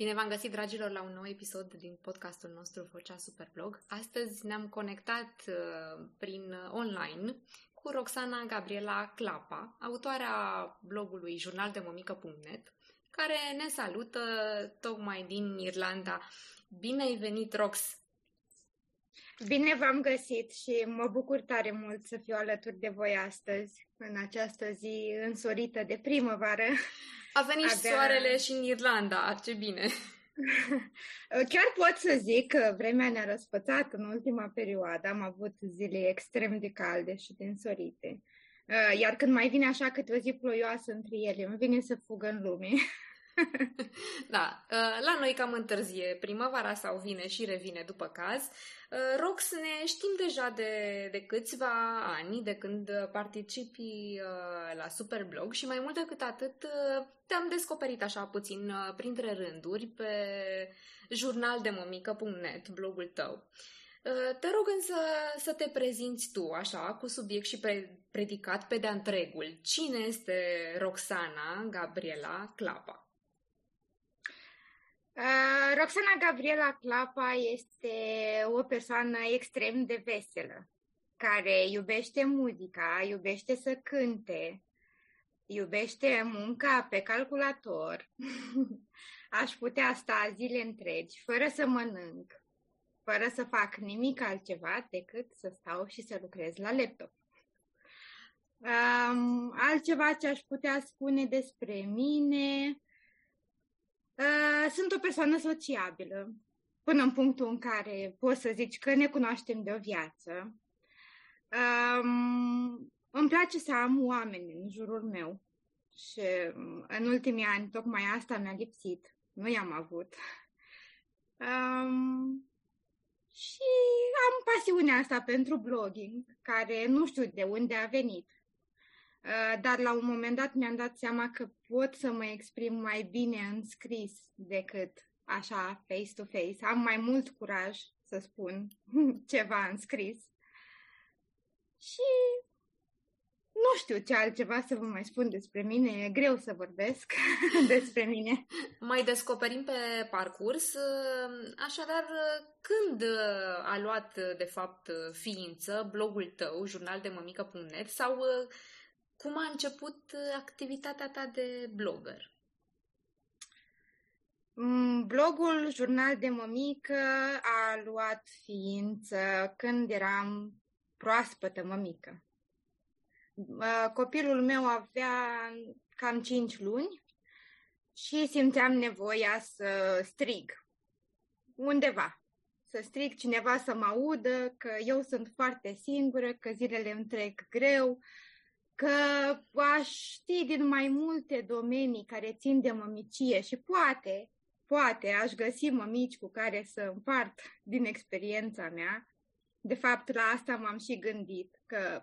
Bine v-am găsit, dragilor, la un nou episod din podcastul nostru Vocea Superblog. Astăzi ne-am conectat uh, prin online cu Roxana Gabriela Clapa, autoarea blogului jurnaldemomică.net, care ne salută tocmai din Irlanda. Bine ai venit, Rox! Bine v-am găsit și mă bucur tare mult să fiu alături de voi astăzi, în această zi însorită de primăvară. A venit Abia... soarele și în Irlanda, ce bine! Chiar pot să zic că vremea ne-a răspățat în ultima perioadă. Am avut zile extrem de calde și de însorite. Iar când mai vine așa câte o zi ploioasă între ele, îmi vine să fugă în lume. da, la noi cam întârzie primăvara sau vine și revine după caz. Uh, Rox, ne știm deja de, de câțiva ani, de când participi uh, la Superblog și mai mult decât atât uh, te-am descoperit așa puțin printre rânduri pe jurnaldemomică.net, blogul tău. Te rog însă să te prezinți tu, așa, cu subiect și pre- predicat pe de-a întregul. Cine este Roxana Gabriela Clapa? Uh, Roxana Gabriela Clapa este o persoană extrem de veselă, care iubește muzica, iubește să cânte, iubește munca pe calculator. Aș putea sta zile întregi fără să mănânc, fără să fac nimic altceva decât să stau și să lucrez la laptop. Um, altceva ce aș putea spune despre mine, Uh, sunt o persoană sociabilă, până în punctul în care poți să zici că ne cunoaștem de o viață. Um, îmi place să am oameni în jurul meu și um, în ultimii ani tocmai asta mi-a lipsit. Nu i-am avut. Um, și am pasiunea asta pentru blogging, care nu știu de unde a venit. Uh, dar la un moment dat mi-am dat seama că pot să mă exprim mai bine în scris decât așa face-to-face. Am mai mult curaj să spun ceva în scris. Și nu știu ce altceva să vă mai spun despre mine, e greu să vorbesc despre mine. Mai descoperim pe parcurs, așadar, când a luat de fapt ființă blogul tău, jurnaldemămică.net sau cum a început uh, activitatea ta de blogger? Mm, blogul Jurnal de Mămică a luat ființă când eram proaspătă mămică. Uh, copilul meu avea cam 5 luni și simțeam nevoia să strig undeva, să strig cineva să mă audă, că eu sunt foarte singură, că zilele îmi trec greu, că aș ști din mai multe domenii care țin de mămicie și poate, poate aș găsi mămici cu care să împart din experiența mea. De fapt, la asta m-am și gândit, că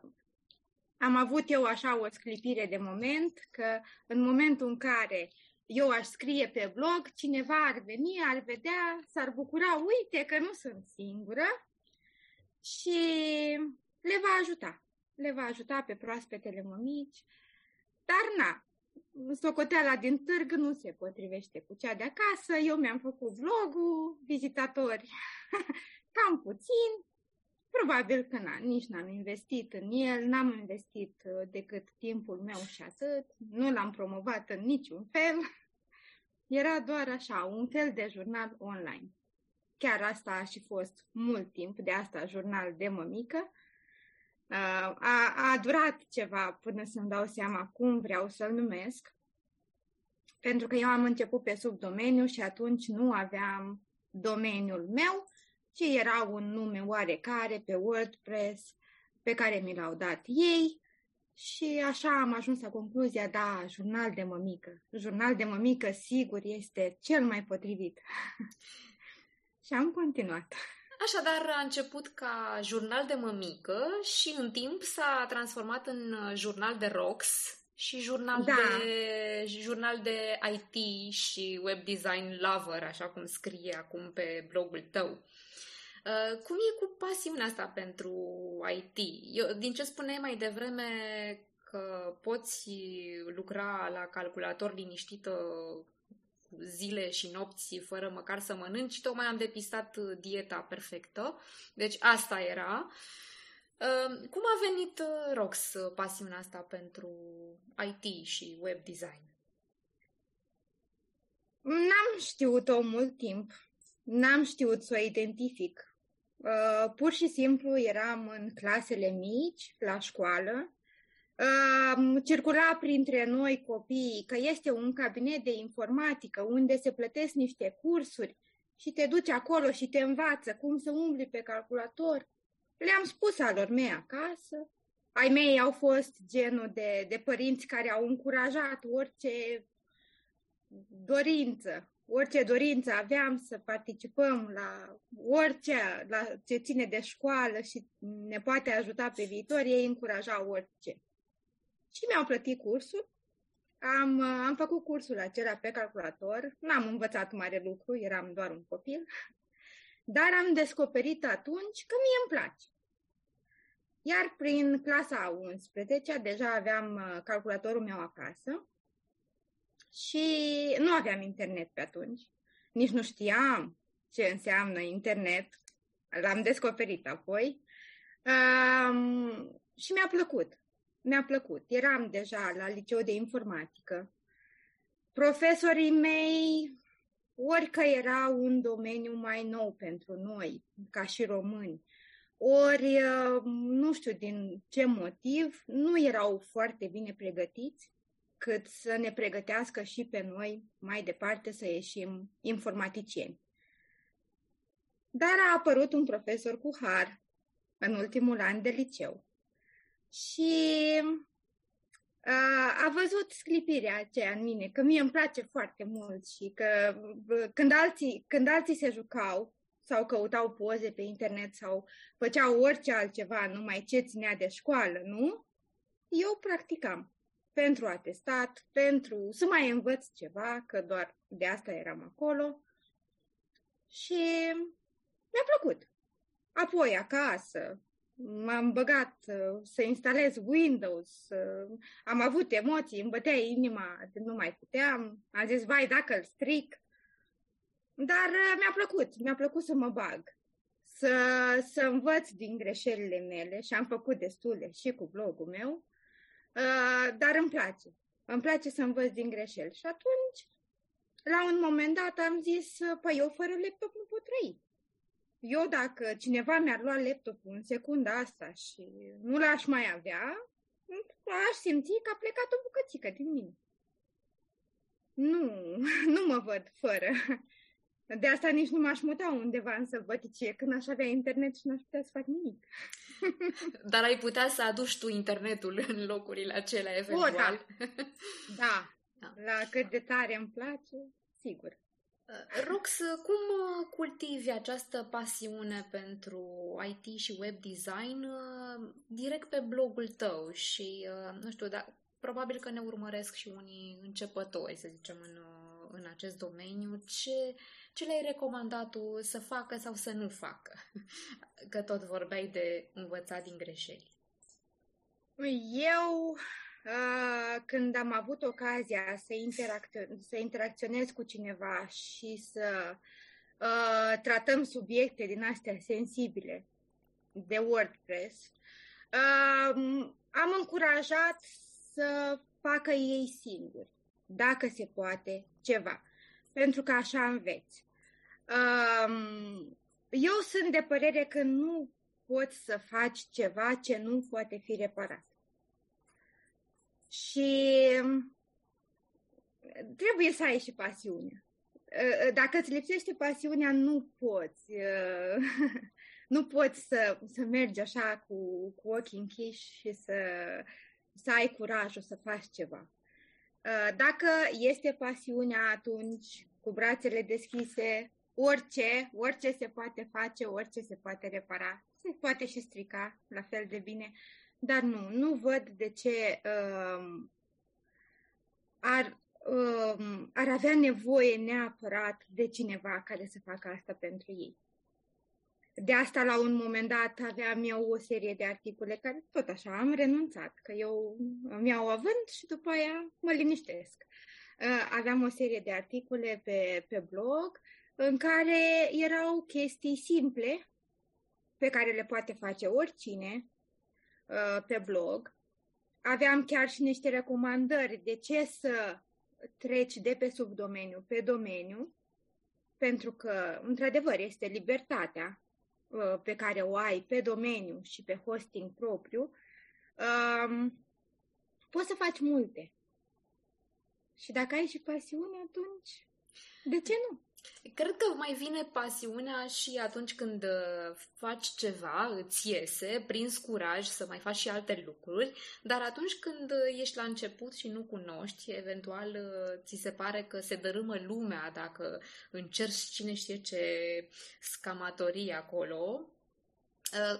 am avut eu așa o sclipire de moment, că în momentul în care eu aș scrie pe blog, cineva ar veni, ar vedea, s-ar bucura, uite că nu sunt singură și le va ajuta le va ajuta pe proaspetele mămici, dar na, socoteala din târg nu se potrivește cu cea de acasă, eu mi-am făcut vlogul, vizitatori cam puțin, probabil că na, nici n-am investit în el, n-am investit uh, decât timpul meu și atât, nu l-am promovat în niciun fel, era doar așa, un fel de jurnal online. Chiar asta a și fost mult timp, de asta jurnal de mămică, Uh, a, a durat ceva până să-mi dau seama cum vreau să-l numesc, pentru că eu am început pe subdomeniu și atunci nu aveam domeniul meu, ci era un nume oarecare pe WordPress pe care mi l-au dat ei și așa am ajuns la concluzia, da, jurnal de mămică. Jurnal de mămică, sigur, este cel mai potrivit. și am continuat. Așadar, a început ca jurnal de mămică și în timp s-a transformat în uh, jurnal de rocks și jurnal, da. de, jurnal de IT și web design lover, așa cum scrie acum pe blogul tău. Uh, cum e cu pasiunea asta pentru IT? Eu, din ce spuneai mai devreme că poți lucra la calculator liniștită zile și nopți fără măcar să mănânci, tocmai am depistat dieta perfectă. Deci asta era. Uh, cum a venit, uh, Rox, pasiunea asta pentru IT și web design? N-am știut-o mult timp. N-am știut să o identific. Uh, pur și simplu eram în clasele mici, la școală, uh, circula printre noi copii că este un cabinet de informatică unde se plătesc niște cursuri și te duci acolo și te învață cum să umbli pe calculator. Le-am spus alor mei acasă. Ai mei au fost genul de, de părinți care au încurajat orice dorință orice dorință aveam să participăm la orice la ce ține de școală și ne poate ajuta pe viitor, ei încurajau orice. Și mi-au plătit cursul. Am, am făcut cursul acela pe calculator. N-am învățat mare lucru, eram doar un copil. Dar am descoperit atunci că mie îmi place. Iar prin clasa 11 deja aveam uh, calculatorul meu acasă și nu aveam internet pe atunci. Nici nu știam ce înseamnă internet. L-am descoperit apoi. Um, și mi-a plăcut. Mi-a plăcut. Eram deja la liceu de informatică. Profesorii mei, orică era un domeniu mai nou pentru noi, ca și români, ori, nu știu din ce motiv, nu erau foarte bine pregătiți cât să ne pregătească și pe noi mai departe să ieșim informaticieni. Dar a apărut un profesor cu har în ultimul an de liceu și a văzut sclipirea aceea în mine, că mie îmi place foarte mult și că când alții, când alții se jucau sau căutau poze pe internet sau făceau orice altceva, numai ce ținea de școală, nu? Eu practicam pentru atestat, pentru să mai învăț ceva, că doar de asta eram acolo. Și mi-a plăcut. Apoi, acasă, m-am băgat uh, să instalez Windows, uh, am avut emoții, îmi bătea inima, nu mai puteam, am zis, vai, dacă îl stric. Dar uh, mi-a plăcut, mi-a plăcut să mă bag, să, să învăț din greșelile mele și am făcut destule și cu blogul meu Uh, dar îmi place. Îmi place să învăț din greșeli. Și atunci, la un moment dat, am zis, păi eu fără laptop nu pot trăi. Eu dacă cineva mi-ar lua laptopul în secunda asta și nu l-aș mai avea, aș simți că a plecat o bucățică din mine. Nu, nu mă văd fără. De asta nici nu m-aș muta undeva în sălbăticie când aș avea internet și n-aș putea să fac nimic. Dar ai putea să aduci tu internetul în locurile acelea, eventual. O, da. da. da. La cât de tare îmi place, sigur. Uh, Rox, cum uh, cultivi această pasiune pentru IT și web design uh, direct pe blogul tău și, nu știu, dar probabil că ne urmăresc și unii începători, să zicem, în, în acest domeniu. Ce, ce le-ai recomandat tu să facă sau să nu facă? Că tot vorbeai de învățat din greșeli. Eu, uh, când am avut ocazia să, interacționez, să interacționez cu cineva și să uh, tratăm subiecte din astea sensibile de WordPress, uh, am încurajat să facă ei singuri, dacă se poate, ceva. Pentru că așa înveți. Um, eu sunt de părere că nu poți să faci ceva ce nu poate fi reparat. Și trebuie să ai și pasiune. Uh, dacă îți lipsește pasiunea, nu poți. Uh, nu poți să, să mergi așa cu, cu ochii închiși și să, să ai curajul să faci ceva. Uh, dacă este pasiunea, atunci cu brațele deschise, orice, orice se poate face, orice se poate repara, se poate și strica la fel de bine, dar nu, nu văd de ce um, ar, um, ar avea nevoie neapărat de cineva care să facă asta pentru ei. De asta, la un moment dat, aveam eu o serie de articole care tot așa am renunțat, că eu mi-au având și după aia mă liniștesc. uh, aveam o serie de articole pe, pe blog în care erau chestii simple pe care le poate face oricine uh, pe blog. Aveam chiar și niște recomandări de ce să treci de pe subdomeniu pe domeniu, pentru că, într-adevăr, este libertatea uh, pe care o ai pe domeniu și pe hosting propriu, um, poți să faci multe. Și dacă ai și pasiune, atunci de ce nu? Cred că mai vine pasiunea și atunci când uh, faci ceva, îți iese, prinzi curaj să mai faci și alte lucruri, dar atunci când uh, ești la început și nu cunoști, eventual uh, ți se pare că se dărâmă lumea dacă încerci cine știe ce scamatorii acolo,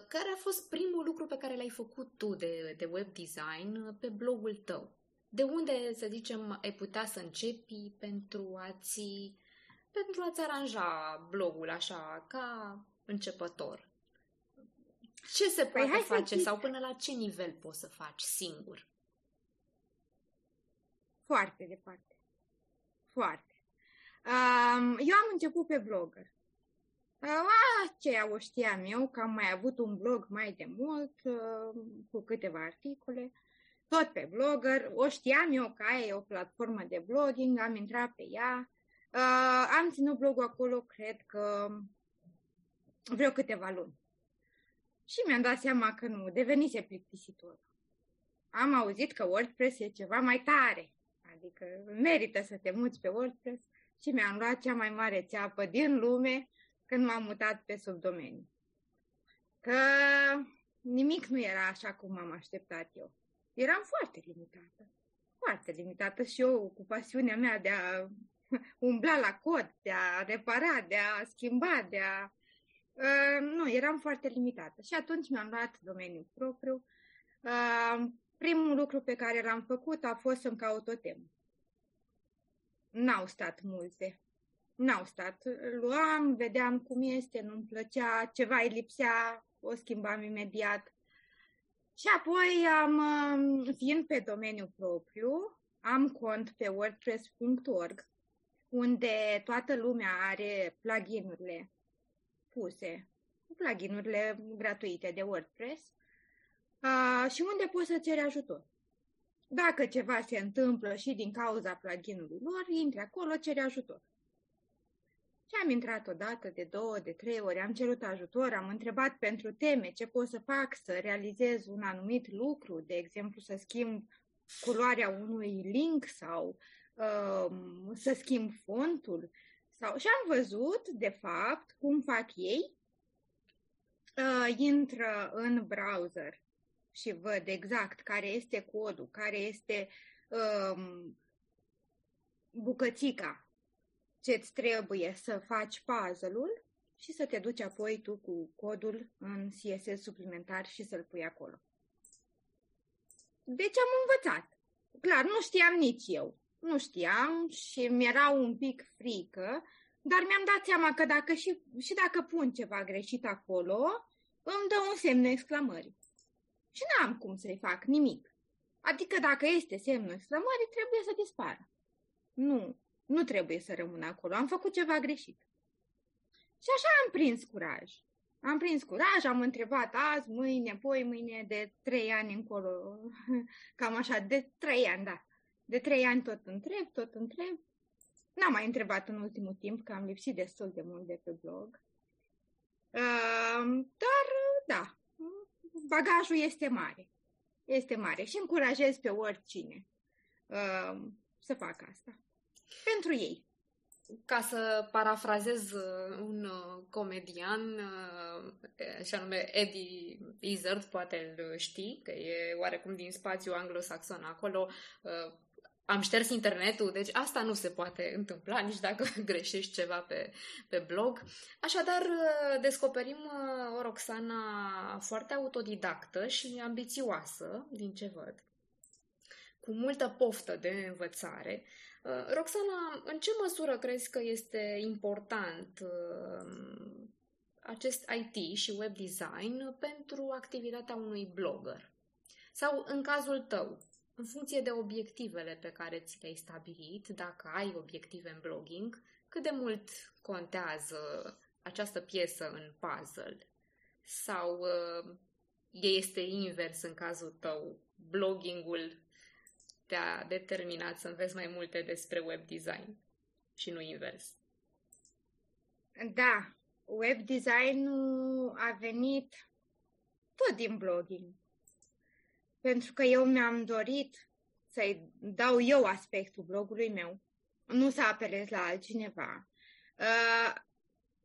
care a fost primul lucru pe care l-ai făcut tu de, de web design pe blogul tău? De unde, să zicem, ai putea să începi pentru a-ți pentru a-ți aranja blogul așa, ca începător. Ce se păi poate face să sau până la ce nivel poți să faci singur? Foarte departe. Foarte. Um, eu am început pe blogger. Uh, ce o știam eu, că am mai avut un blog mai de mult, uh, cu câteva articole, tot pe blogger. O știam eu că e o platformă de blogging, am intrat pe ea, Uh, am ținut blogul acolo, cred că vreo câteva luni. Și mi-am dat seama că nu, devenise plictisitor. Am auzit că WordPress e ceva mai tare, adică merită să te muți pe WordPress și mi-am luat cea mai mare țeapă din lume când m-am mutat pe subdomeniu. Că nimic nu era așa cum am așteptat eu. Eram foarte limitată. Foarte limitată și eu cu pasiunea mea de a umbla la cod, de a repara, de a schimba, de a... Uh, nu, eram foarte limitată. Și atunci mi-am luat domeniul propriu. Uh, primul lucru pe care l-am făcut a fost să-mi caut o temă. N-au stat multe. N-au stat. Luam, vedeam cum este, nu-mi plăcea, ceva îi lipsea, o schimbam imediat. Și apoi am, fiind pe domeniul propriu, am cont pe wordpress.org unde toată lumea are pluginurile puse, pluginurile gratuite de WordPress uh, și unde poți să ceri ajutor. Dacă ceva se întâmplă și din cauza pluginului lor, intri acolo, ceri ajutor. Și am intrat o dată, de două, de trei ori, am cerut ajutor, am întrebat pentru teme ce pot să fac să realizez un anumit lucru, de exemplu să schimb culoarea unui link sau Um, să schimb fontul. Sau... Și am văzut, de fapt, cum fac ei. Uh, intră în browser și văd exact care este codul, care este um, bucățica ce-ți trebuie să faci puzzle-ul și să te duci apoi tu cu codul în CSS suplimentar și să-l pui acolo. Deci am învățat. Clar, nu știam nici eu nu știam și mi-era un pic frică, dar mi-am dat seama că dacă și, și dacă pun ceva greșit acolo, îmi dă un semn exclamării. Și n-am cum să-i fac nimic. Adică dacă este semnul exclamării, trebuie să dispară. Nu, nu trebuie să rămână acolo. Am făcut ceva greșit. Și așa am prins curaj. Am prins curaj, am întrebat azi, mâine, poi mâine, de trei ani încolo, cam așa, de trei ani, da. De trei ani tot întreb, tot întreb. N-am mai întrebat în ultimul timp, că am lipsit destul de mult de pe blog. Uh, dar, da, bagajul este mare. Este mare și încurajez pe oricine uh, să facă asta. Pentru ei. Ca să parafrazez uh, un uh, comedian, uh, și anume Eddie Izzard, poate îl știi, că e oarecum din spațiu anglosaxon acolo, am șters internetul, deci asta nu se poate întâmpla nici dacă greșești ceva pe, pe blog. Așadar, uh, descoperim uh, o Roxana foarte autodidactă și ambițioasă, din ce văd, cu multă poftă de învățare. Uh, Roxana, în ce măsură crezi că este important acest IT și web design pentru activitatea unui blogger? Sau, în cazul tău, în funcție de obiectivele pe care ți le-ai stabilit, dacă ai obiective în blogging, cât de mult contează această piesă în puzzle? Sau uh, este invers în cazul tău? Bloggingul te-a determinat să înveți mai multe despre web design și nu invers? Da, web design-ul a venit tot din blogging. Pentru că eu mi-am dorit să-i dau eu aspectul blogului meu, nu să apelez la altcineva. Uh,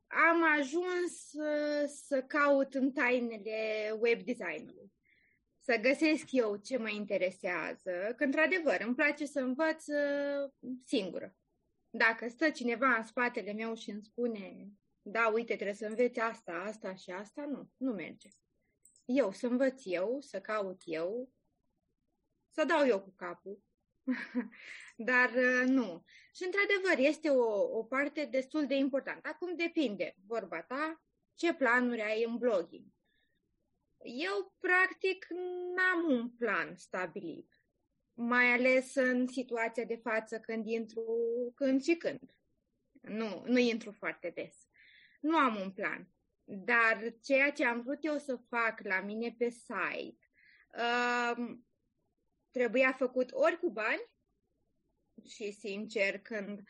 am ajuns uh, să caut în tainele web designului, să găsesc eu ce mă interesează, că într-adevăr îmi place să învăț uh, singură. Dacă stă cineva în spatele meu și îmi spune, da, uite, trebuie să înveți asta, asta și asta, nu, nu merge. Eu să învăț eu, să caut eu, să dau eu cu capul. Dar uh, nu. Și într-adevăr este o, o parte destul de importantă. Acum depinde, vorba ta, ce planuri ai în blogging. Eu, practic, n-am un plan stabilit, mai ales în situația de față când intru când și când. Nu, nu intru foarte des. Nu am un plan. Dar ceea ce am vrut eu să fac la mine pe site uh, trebuia făcut ori cu bani și, sincer, când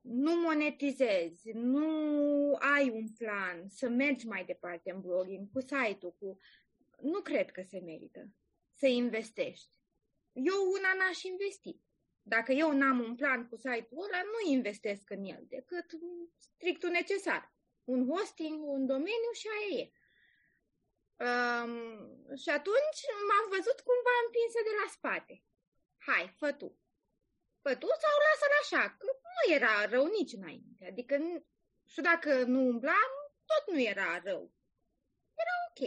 nu monetizezi, nu ai un plan să mergi mai departe în blogging, cu site-ul, cu... nu cred că se merită să investești. Eu una n-aș investi. Dacă eu n-am un plan cu site-ul ăla, nu investesc în el, decât strictul necesar. Un hosting, un domeniu și aia e. Um, și atunci m-am văzut cumva împinsă de la spate. Hai, fă tu. Fă tu sau lasă-l așa, că nu era rău nici înainte. Adică, și dacă nu umblam, tot nu era rău. Era ok,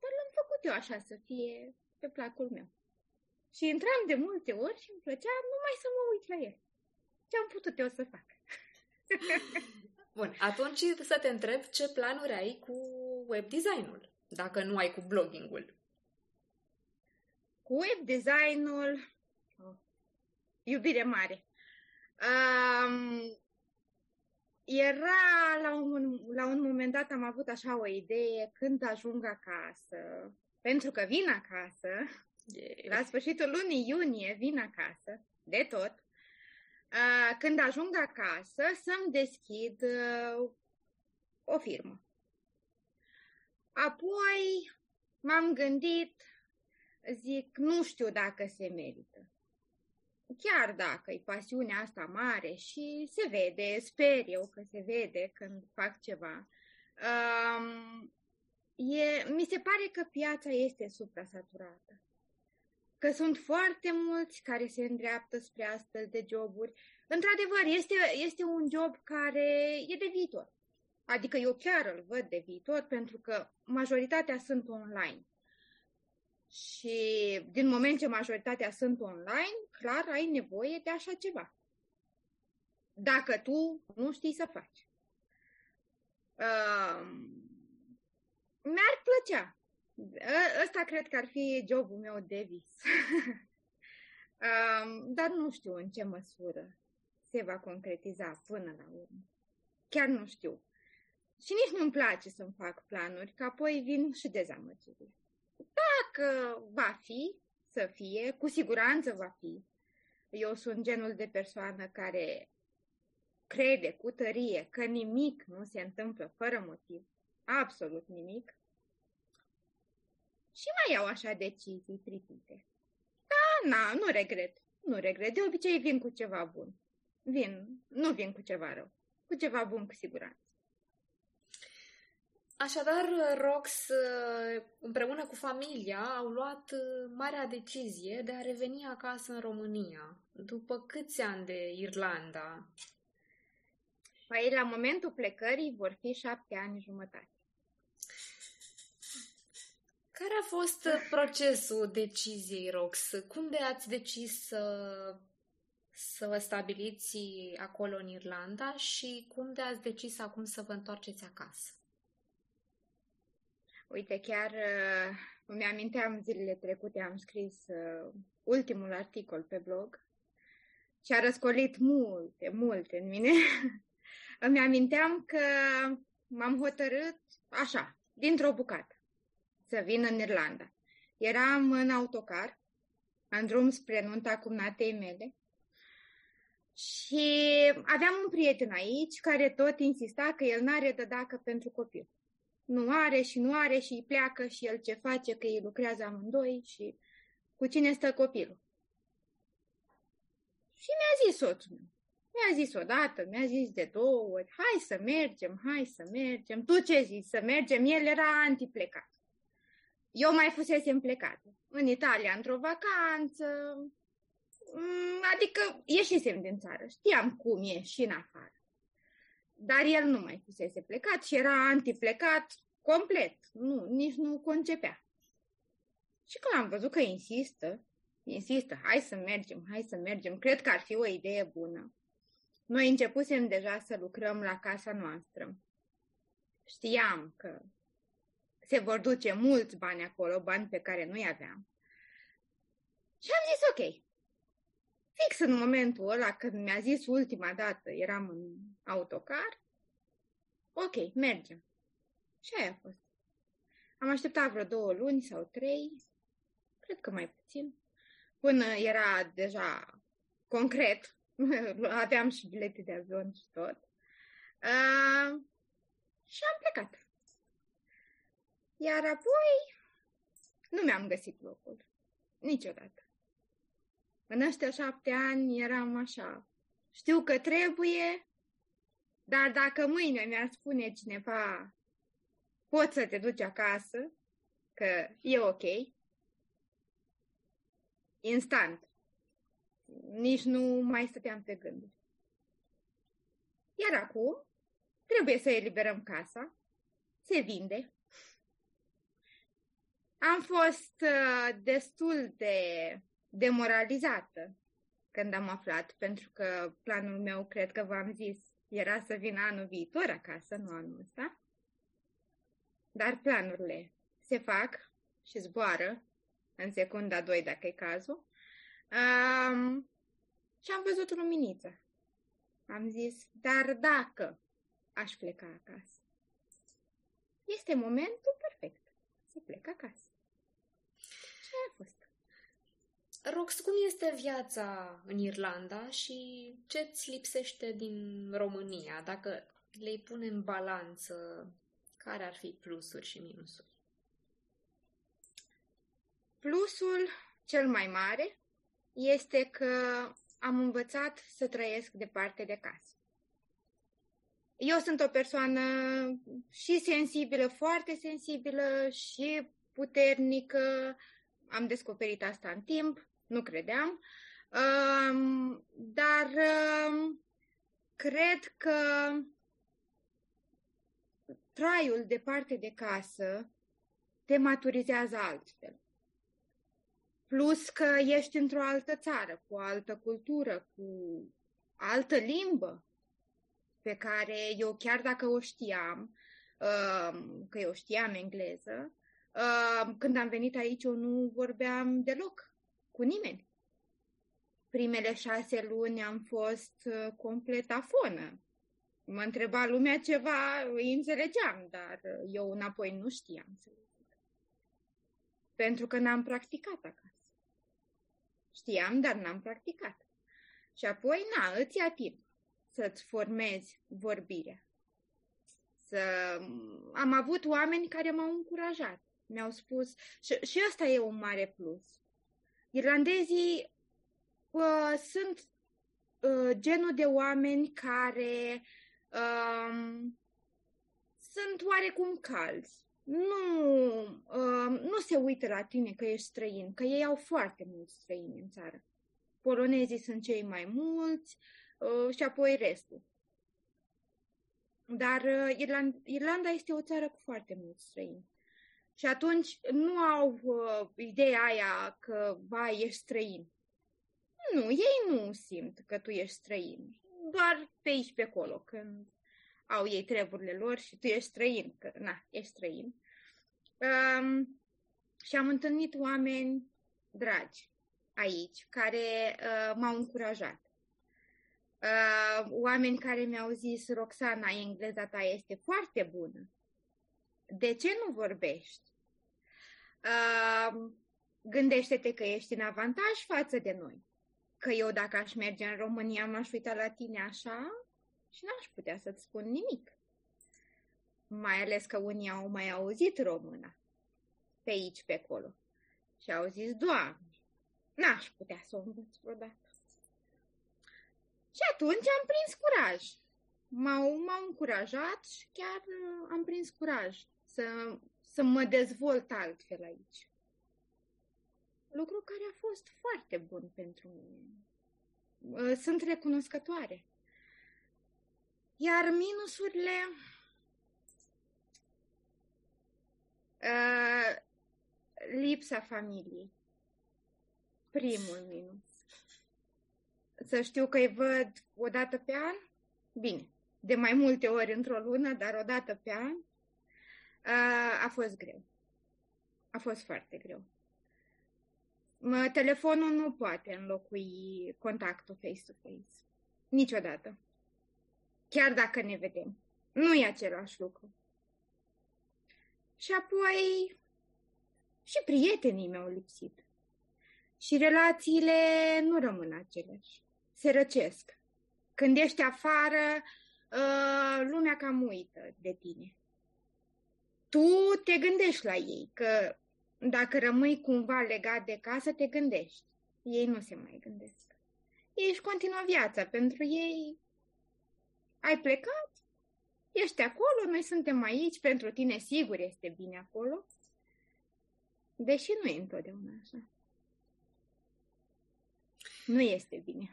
dar l-am făcut eu așa să fie pe placul meu. Și intram de multe ori și îmi plăcea numai să mă uit la el. Ce am putut eu să fac? Bun, atunci să te întreb ce planuri ai cu web designul dacă nu ai cu bloggingul? Cu web designul, oh, iubire mare. Um, era la un, la un moment dat am avut așa o idee când ajung acasă, pentru că vin acasă, yeah. la sfârșitul lunii iunie vin acasă, de tot, uh, când ajung acasă să-mi deschid uh, o firmă. Apoi m-am gândit, zic, nu știu dacă se merită. Chiar dacă e pasiunea asta mare și se vede, sper eu că se vede când fac ceva, um, e, mi se pare că piața este suprasaturată. Că sunt foarte mulți care se îndreaptă spre astfel de joburi. Într-adevăr, este, este un job care e de viitor. Adică eu chiar îl văd de viitor pentru că majoritatea sunt online. Și din moment ce majoritatea sunt online, clar ai nevoie de așa ceva. Dacă tu nu știi să faci. Uh, mi-ar plăcea. Ăsta cred că ar fi jobul meu de vis. uh, dar nu știu în ce măsură se va concretiza până la urmă. Chiar nu știu. Și nici nu-mi place să-mi fac planuri, că apoi vin și dezamăgirile. Dacă va fi, să fie, cu siguranță va fi. Eu sunt genul de persoană care crede cu tărie că nimic nu se întâmplă fără motiv. Absolut nimic. Și mai iau așa decizii pripite. Da, na, nu regret. Nu regret. De obicei vin cu ceva bun. Vin, nu vin cu ceva rău. Cu ceva bun, cu siguranță. Așadar, Rox, împreună cu familia, au luat uh, marea decizie de a reveni acasă în România, după câți ani de Irlanda? Păi, la momentul plecării vor fi șapte ani jumătate. Care a fost procesul deciziei, Rox? Cum de ați decis să, să vă stabiliți acolo în Irlanda și cum de ați decis acum să vă întoarceți acasă? Uite, chiar uh, îmi aminteam zilele trecute, am scris uh, ultimul articol pe blog și a răscolit multe, multe în mine. îmi aminteam că m-am hotărât așa, dintr-o bucată, să vin în Irlanda. Eram în autocar, în drum spre nunta cumnatei mele și aveam un prieten aici care tot insista că el n-are de dacă pentru copil. Nu are și nu are și îi pleacă și el ce face, că ei lucrează amândoi și cu cine stă copilul. Și mi-a zis soțul meu. Mi-a zis odată, mi-a zis de două ori, hai să mergem, hai să mergem. Tu ce zici, să mergem? El era antiplecat. Eu mai fusesem plecată. În Italia, într-o vacanță, mm, adică ieșisem din țară. Știam cum e și în afară. Dar el nu mai fusese plecat și era antiplecat complet. Nu, nici nu concepea. Și când am văzut că insistă, insistă, hai să mergem, hai să mergem, cred că ar fi o idee bună. Noi începusem deja să lucrăm la casa noastră. Știam că se vor duce mulți bani acolo, bani pe care nu-i aveam. Și am zis ok. Fix în momentul ăla când mi-a zis ultima dată, eram în autocar, ok, mergem. Și aia a fost. Am așteptat vreo două luni sau trei, cred că mai puțin, până era deja concret, aveam și bilete de avion și tot. Uh, și am plecat. Iar apoi nu mi-am găsit locul. Niciodată. În ăștia șapte ani eram așa. Știu că trebuie, dar dacă mâine mi-ar spune cineva poți să te duci acasă, că e ok, instant. Nici nu mai stăteam pe gânduri. Iar acum trebuie să eliberăm casa, se vinde, am fost uh, destul de demoralizată când am aflat, pentru că planul meu, cred că v-am zis, era să vin anul viitor acasă, nu anul ăsta. Dar planurile se fac și zboară în secunda 2, dacă e cazul. Um, și am văzut luminiță. Am zis, dar dacă aș pleca acasă, este momentul perfect să plec acasă a fost. Rox, cum este viața în Irlanda și ce îți lipsește din România? Dacă le pune în balanță, care ar fi plusuri și minusuri? Plusul cel mai mare este că am învățat să trăiesc departe de casă. Eu sunt o persoană și sensibilă, foarte sensibilă și puternică, am descoperit asta în timp, nu credeam, um, dar um, cred că traiul departe de casă te maturizează altfel. Plus că ești într-o altă țară, cu o altă cultură, cu altă limbă, pe care eu chiar dacă o știam, um, că eu știam engleză, când am venit aici, eu nu vorbeam deloc cu nimeni. Primele șase luni am fost uh, complet afonă. Mă întreba lumea ceva, îi înțelegeam, dar uh, eu înapoi nu știam să le zic. Pentru că n-am practicat acasă. Știam, dar n-am practicat. Și apoi, na, îți ia timp să-ți formezi vorbirea. Să... Am avut oameni care m-au încurajat mi-au spus, și, și asta e un mare plus. Irlandezii uh, sunt uh, genul de oameni care uh, sunt oarecum calzi. Nu, uh, nu se uită la tine că ești străin, că ei au foarte mulți străini în țară. Polonezii sunt cei mai mulți uh, și apoi restul. Dar uh, Irlanda, Irlanda este o țară cu foarte mulți străini. Și atunci nu au uh, ideea aia că, ba, ești străin. Nu, ei nu simt că tu ești străin. Doar pe aici, pe acolo, când au ei treburile lor și tu ești străin, că, na, ești străin. Um, Și am întâlnit oameni dragi aici, care uh, m-au încurajat. Uh, oameni care mi-au zis, Roxana, engleza ta este foarte bună. De ce nu vorbești? Uh, gândește-te că ești în avantaj față de noi. Că eu dacă aș merge în România m-aș uita la tine așa și n-aș putea să-ți spun nimic. Mai ales că unii au mai auzit româna pe aici, pe acolo. Și au zis, Doamne, n-aș putea să o învăț vreodată. Și atunci am prins curaj. M-au, m-au încurajat și chiar uh, am prins curaj să, să mă dezvolt altfel aici. Lucru care a fost foarte bun pentru mine. Uh, sunt recunoscătoare. Iar minusurile... Uh, lipsa familiei. Primul minus. Să știu că îi văd o dată pe an? Bine, de mai multe ori într-o lună, dar o dată pe an a fost greu. A fost foarte greu. Telefonul nu poate înlocui contactul face-to-face. Niciodată. Chiar dacă ne vedem. Nu e același lucru. Și apoi și prietenii mi-au lipsit. Și relațiile nu rămân aceleași. Se răcesc. Când ești afară, uh, lumea cam uită de tine. Tu te gândești la ei, că dacă rămâi cumva legat de casă, te gândești. Ei nu se mai gândesc. Ei își continuă viața. Pentru ei ai plecat, ești acolo, noi suntem aici, pentru tine sigur este bine acolo. Deși nu e întotdeauna așa. Nu este bine.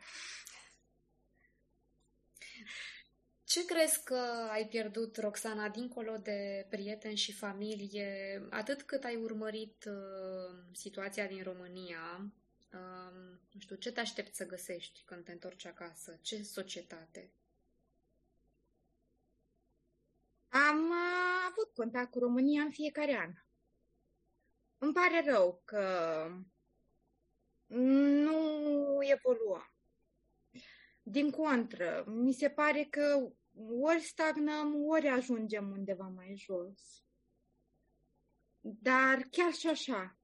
Ce crezi că ai pierdut, Roxana, dincolo de prieteni și familie, atât cât ai urmărit uh, situația din România? Uh, nu știu, ce te aștepți să găsești când te întorci acasă? Ce societate? Am uh, avut contact cu România în fiecare an. Îmi pare rău că nu evolua. Din contră, mi se pare că ori stagnăm, ori ajungem undeva mai jos. Dar chiar și așa,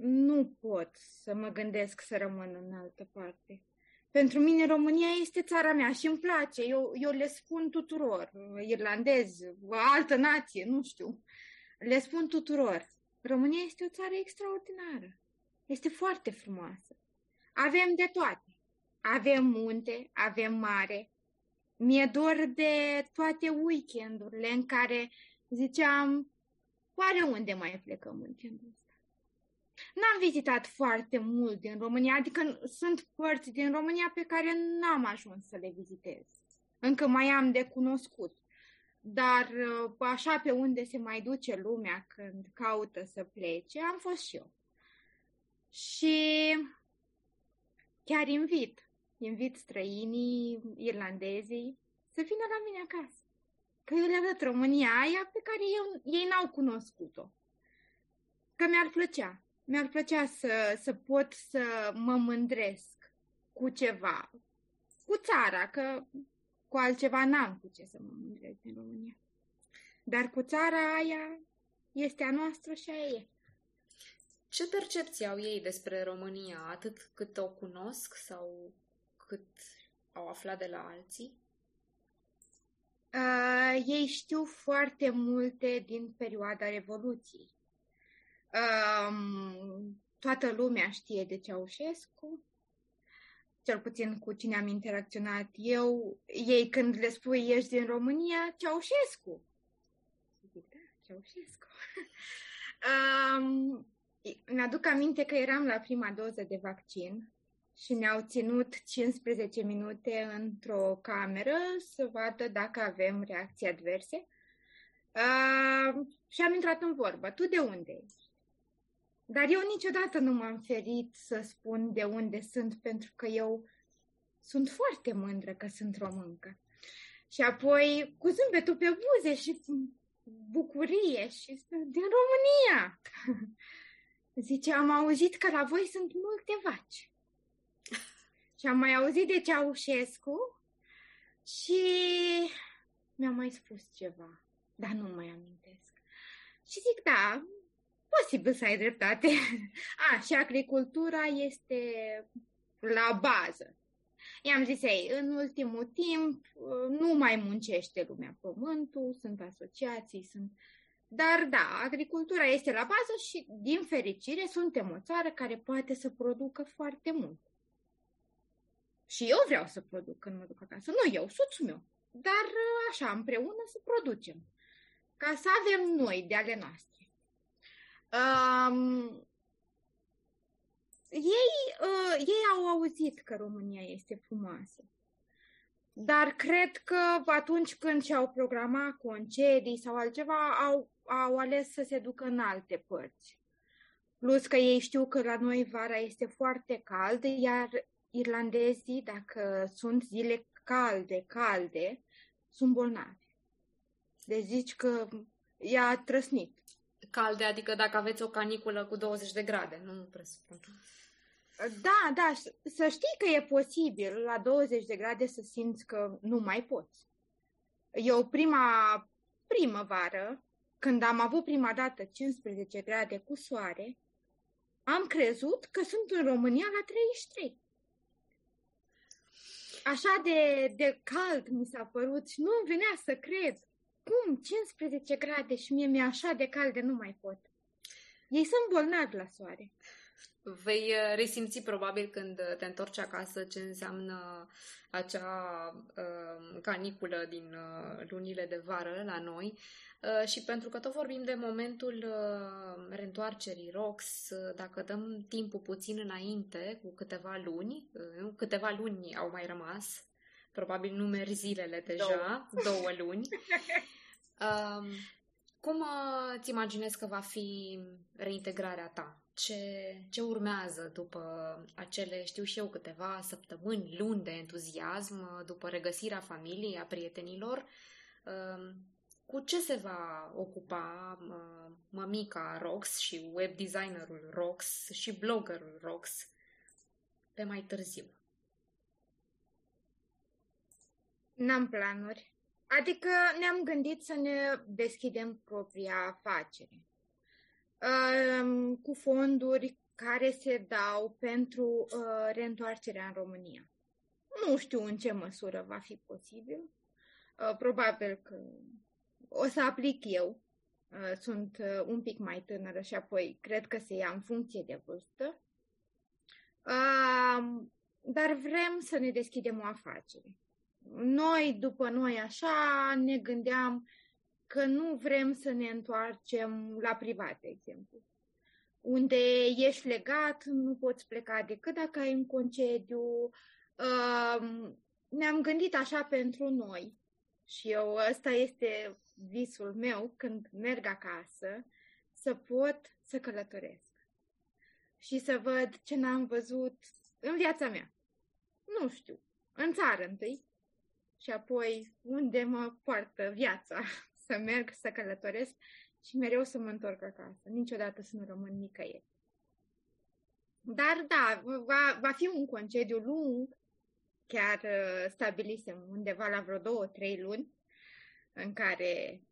nu pot să mă gândesc să rămân în altă parte. Pentru mine România este țara mea și îmi place. Eu, eu le spun tuturor, irlandezi, altă nație, nu știu. Le spun tuturor. România este o țară extraordinară. Este foarte frumoasă. Avem de toate. Avem munte, avem mare. Mi-e dor de toate weekendurile în care ziceam, oare unde mai plecăm weekendul ăsta? N-am vizitat foarte mult din România, adică sunt părți din România pe care n-am ajuns să le vizitez. Încă mai am de cunoscut. Dar uh, așa pe unde se mai duce lumea când caută să plece, am fost și eu. Și chiar invit, invit străinii, irlandezii, să vină la mine acasă. Că eu le arăt România aia pe care eu, ei n-au cunoscut-o. Că mi-ar plăcea. Mi-ar plăcea să, să pot să mă mândresc cu ceva, cu țara, că cu altceva n-am cu ce să mă mândresc din România. Dar cu țara aia este a noastră și aia e. Ce percepție au ei despre România, atât cât o cunosc sau cât au aflat de la alții? Uh, ei știu foarte multe din perioada Revoluției. Uh, toată lumea știe de Ceaușescu, cel puțin cu cine am interacționat eu, ei când le spui ești din România, Ceaușescu. Zic, da, Ceaușescu. um, mi-aduc aminte că eram la prima doză de vaccin și ne-au ținut 15 minute într-o cameră să vadă dacă avem reacții adverse. Uh, și am intrat în vorbă. Tu de unde ești? Dar eu niciodată nu m-am ferit să spun de unde sunt, pentru că eu sunt foarte mândră că sunt româncă. Și apoi cu zâmbetul pe buze și bucurie și din România. Zice, am auzit că la voi sunt multe vaci. Și am mai auzit de Ceaușescu și mi-a mai spus ceva, dar nu mai amintesc. Și zic, da, posibil să ai dreptate. A, și agricultura este la bază. I-am zis, ei, în ultimul timp nu mai muncește lumea pământul, sunt asociații, sunt... Dar da, agricultura este la bază și, din fericire, suntem o țară care poate să producă foarte mult. Și eu vreau să produc când mă duc acasă. Nu eu, soțul meu. Dar așa, împreună să producem. Ca să avem noi de ale noastre. Um, ei, uh, ei au auzit că România este frumoasă. Dar cred că atunci când și-au programat concedii sau altceva, au, au ales să se ducă în alte părți. Plus că ei știu că la noi vara este foarte cald, iar irlandezii, dacă sunt zile calde, calde, sunt bolnavi. Deci zici că i-a trăsnit. Calde, adică dacă aveți o caniculă cu 20 de grade, nu presupun. Da, da, să știi că e posibil la 20 de grade să simți că nu mai poți. Eu prima primăvară, când am avut prima dată 15 grade cu soare, am crezut că sunt în România la 33. Așa de, de cald mi s-a părut și nu venea să cred. Cum? 15 grade și mie mi-e așa de cald de nu mai pot. Ei sunt bolnavi la soare. Vei uh, resimți probabil când uh, te întorci acasă ce înseamnă acea uh, caniculă din uh, lunile de vară la noi. Uh, și pentru că tot vorbim de momentul uh, reîntoarcerii ROX, uh, dacă dăm timpul puțin înainte, cu câteva luni, uh, câteva luni au mai rămas, probabil numeri zilele deja, două, două luni, uh, cum uh, îți imaginezi că va fi reintegrarea ta? Ce, ce urmează după acele, știu și eu, câteva săptămâni, luni de entuziasm, după regăsirea familiei, a prietenilor. Um, cu ce se va ocupa mămica Rox și web designerul Rox și bloggerul Rox pe mai târziu? N-am planuri. Adică ne-am gândit să ne deschidem propria afacere cu fonduri care se dau pentru uh, reîntoarcerea în România. Nu știu în ce măsură va fi posibil. Uh, probabil că o să aplic eu. Uh, sunt un pic mai tânără și apoi cred că se ia în funcție de vârstă. Dar vrem să ne deschidem o afacere. Noi, după noi așa, ne gândeam că nu vrem să ne întoarcem la privat, de exemplu. Unde ești legat, nu poți pleca decât dacă ai un concediu. Ne-am gândit așa pentru noi și eu, ăsta este visul meu când merg acasă, să pot să călătoresc și să văd ce n-am văzut în viața mea. Nu știu, în țară întâi și apoi unde mă poartă viața să merg, să călătoresc și mereu să mă întorc acasă. Niciodată să nu rămân nicăieri. Dar da, va, va fi un concediu lung, chiar uh, stabilisem undeva la vreo două, trei luni, în care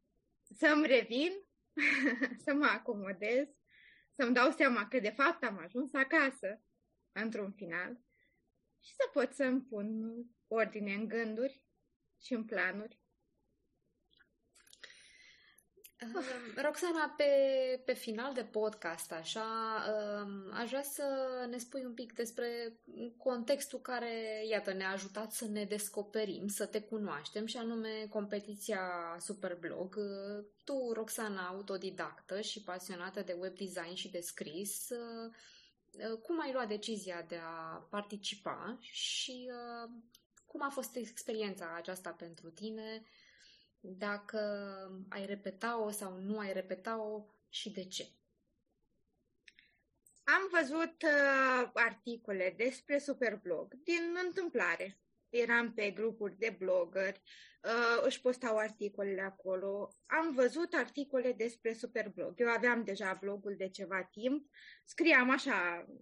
să-mi revin, să mă acomodez, să-mi dau seama că de fapt am ajuns acasă, într-un final, și să pot să-mi pun ordine în gânduri și în planuri Roxana, pe, pe final de podcast, așa, um, aș vrea să ne spui un pic despre contextul care, iată, ne-a ajutat să ne descoperim, să te cunoaștem, și anume competiția Superblog. Tu, Roxana, autodidactă și pasionată de web design și de scris, uh, cum ai luat decizia de a participa și uh, cum a fost experiența aceasta pentru tine? Dacă ai repeta-o sau nu ai repeta-o și de ce. Am văzut uh, articole despre Superblog din întâmplare. eram pe grupuri de blogări, uh, își postau articolele acolo. Am văzut articole despre Superblog. Eu aveam deja blogul de ceva timp, scriam așa uh,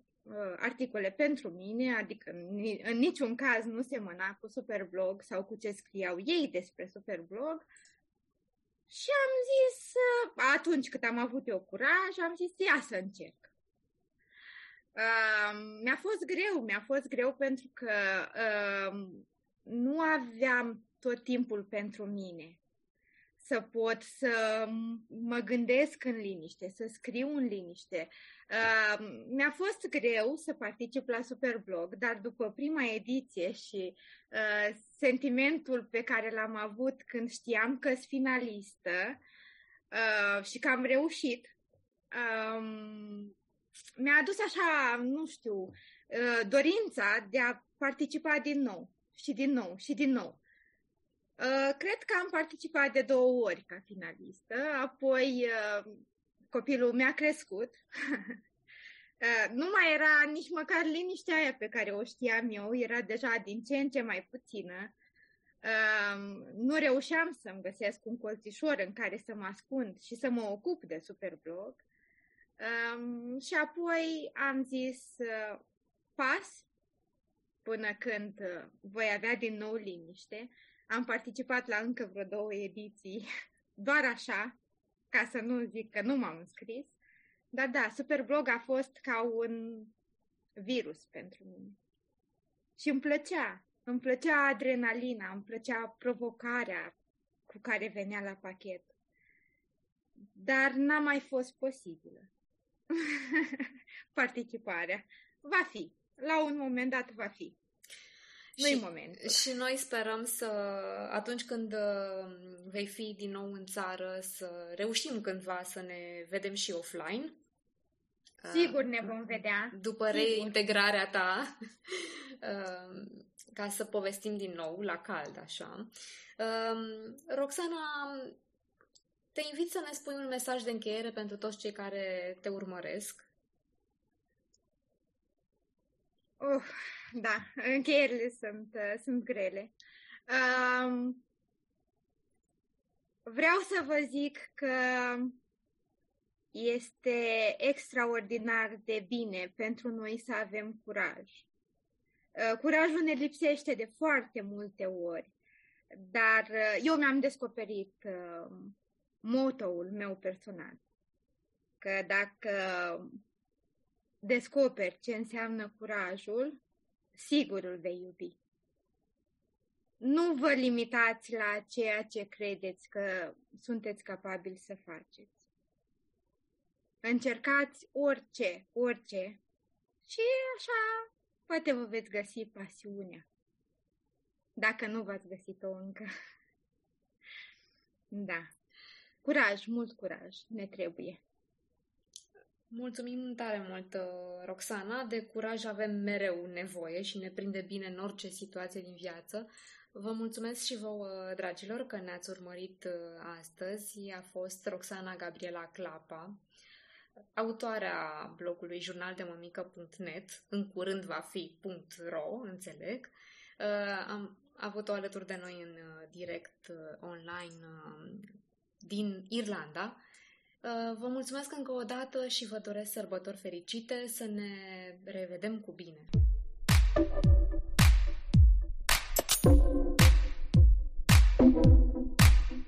articole pentru mine, adică în, în niciun caz nu semăna cu Superblog sau cu ce scriau ei despre Superblog. Și am zis, uh, atunci când am avut eu curaj, am zis, ia să încerc. Uh, mi-a fost greu, mi-a fost greu pentru că uh, nu aveam tot timpul pentru mine să pot să mă gândesc în liniște, să scriu în liniște. Uh, mi-a fost greu să particip la Superblog, dar după prima ediție și uh, sentimentul pe care l-am avut când știam că sunt finalistă uh, și că am reușit, um, mi-a adus așa, nu știu, uh, dorința de a participa din nou și din nou și din nou. Uh, cred că am participat de două ori ca finalistă, apoi uh, copilul mi-a crescut. nu mai era nici măcar liniștea aia pe care o știam eu, era deja din ce în ce mai puțină. Nu reușeam să-mi găsesc un colțișor în care să mă ascund și să mă ocup de Superblog. Um, și apoi am zis uh, pas până când uh, voi avea din nou liniște. Am participat la încă vreo două ediții, doar așa, ca să nu zic că nu m-am înscris. Dar da, Superblog a fost ca un virus pentru mine. Și îmi plăcea, îmi plăcea adrenalina, îmi plăcea provocarea cu care venea la pachet. Dar n-a mai fost posibilă. participarea. Va fi. La un moment dat va fi. Nu și, moment. Și noi sperăm să, atunci când uh, vei fi din nou în țară, să reușim cândva să ne vedem și offline. Sigur ne vom vedea. După Sigur. reintegrarea ta, uh, ca să povestim din nou la cald, așa. Um, Roxana, te invit să ne spui un mesaj de încheiere pentru toți cei care te urmăresc. Uh, da, încheierile sunt, uh, sunt grele. Um, vreau să vă zic că este extraordinar de bine pentru noi să avem curaj. Uh, curajul ne lipsește de foarte multe ori, dar uh, eu mi-am descoperit uh, motoul meu personal. Că dacă descoperi ce înseamnă curajul, sigur îl vei iubi. Nu vă limitați la ceea ce credeți că sunteți capabili să faceți. Încercați orice, orice și așa poate vă veți găsi pasiunea. Dacă nu v-ați găsit-o încă. Da. Curaj, mult curaj, ne trebuie. Mulțumim tare mult, uh, Roxana. De curaj avem mereu nevoie și ne prinde bine în orice situație din viață. Vă mulțumesc și vouă, dragilor, că ne-ați urmărit uh, astăzi. A fost Roxana Gabriela Clapa, autoarea blogului jurnaldemămică.net, în curând va fi .ro, înțeleg. Uh, am avut-o alături de noi în direct online din Irlanda. Uh, vă mulțumesc încă o dată și vă doresc sărbători fericite, să ne revedem cu bine! thank you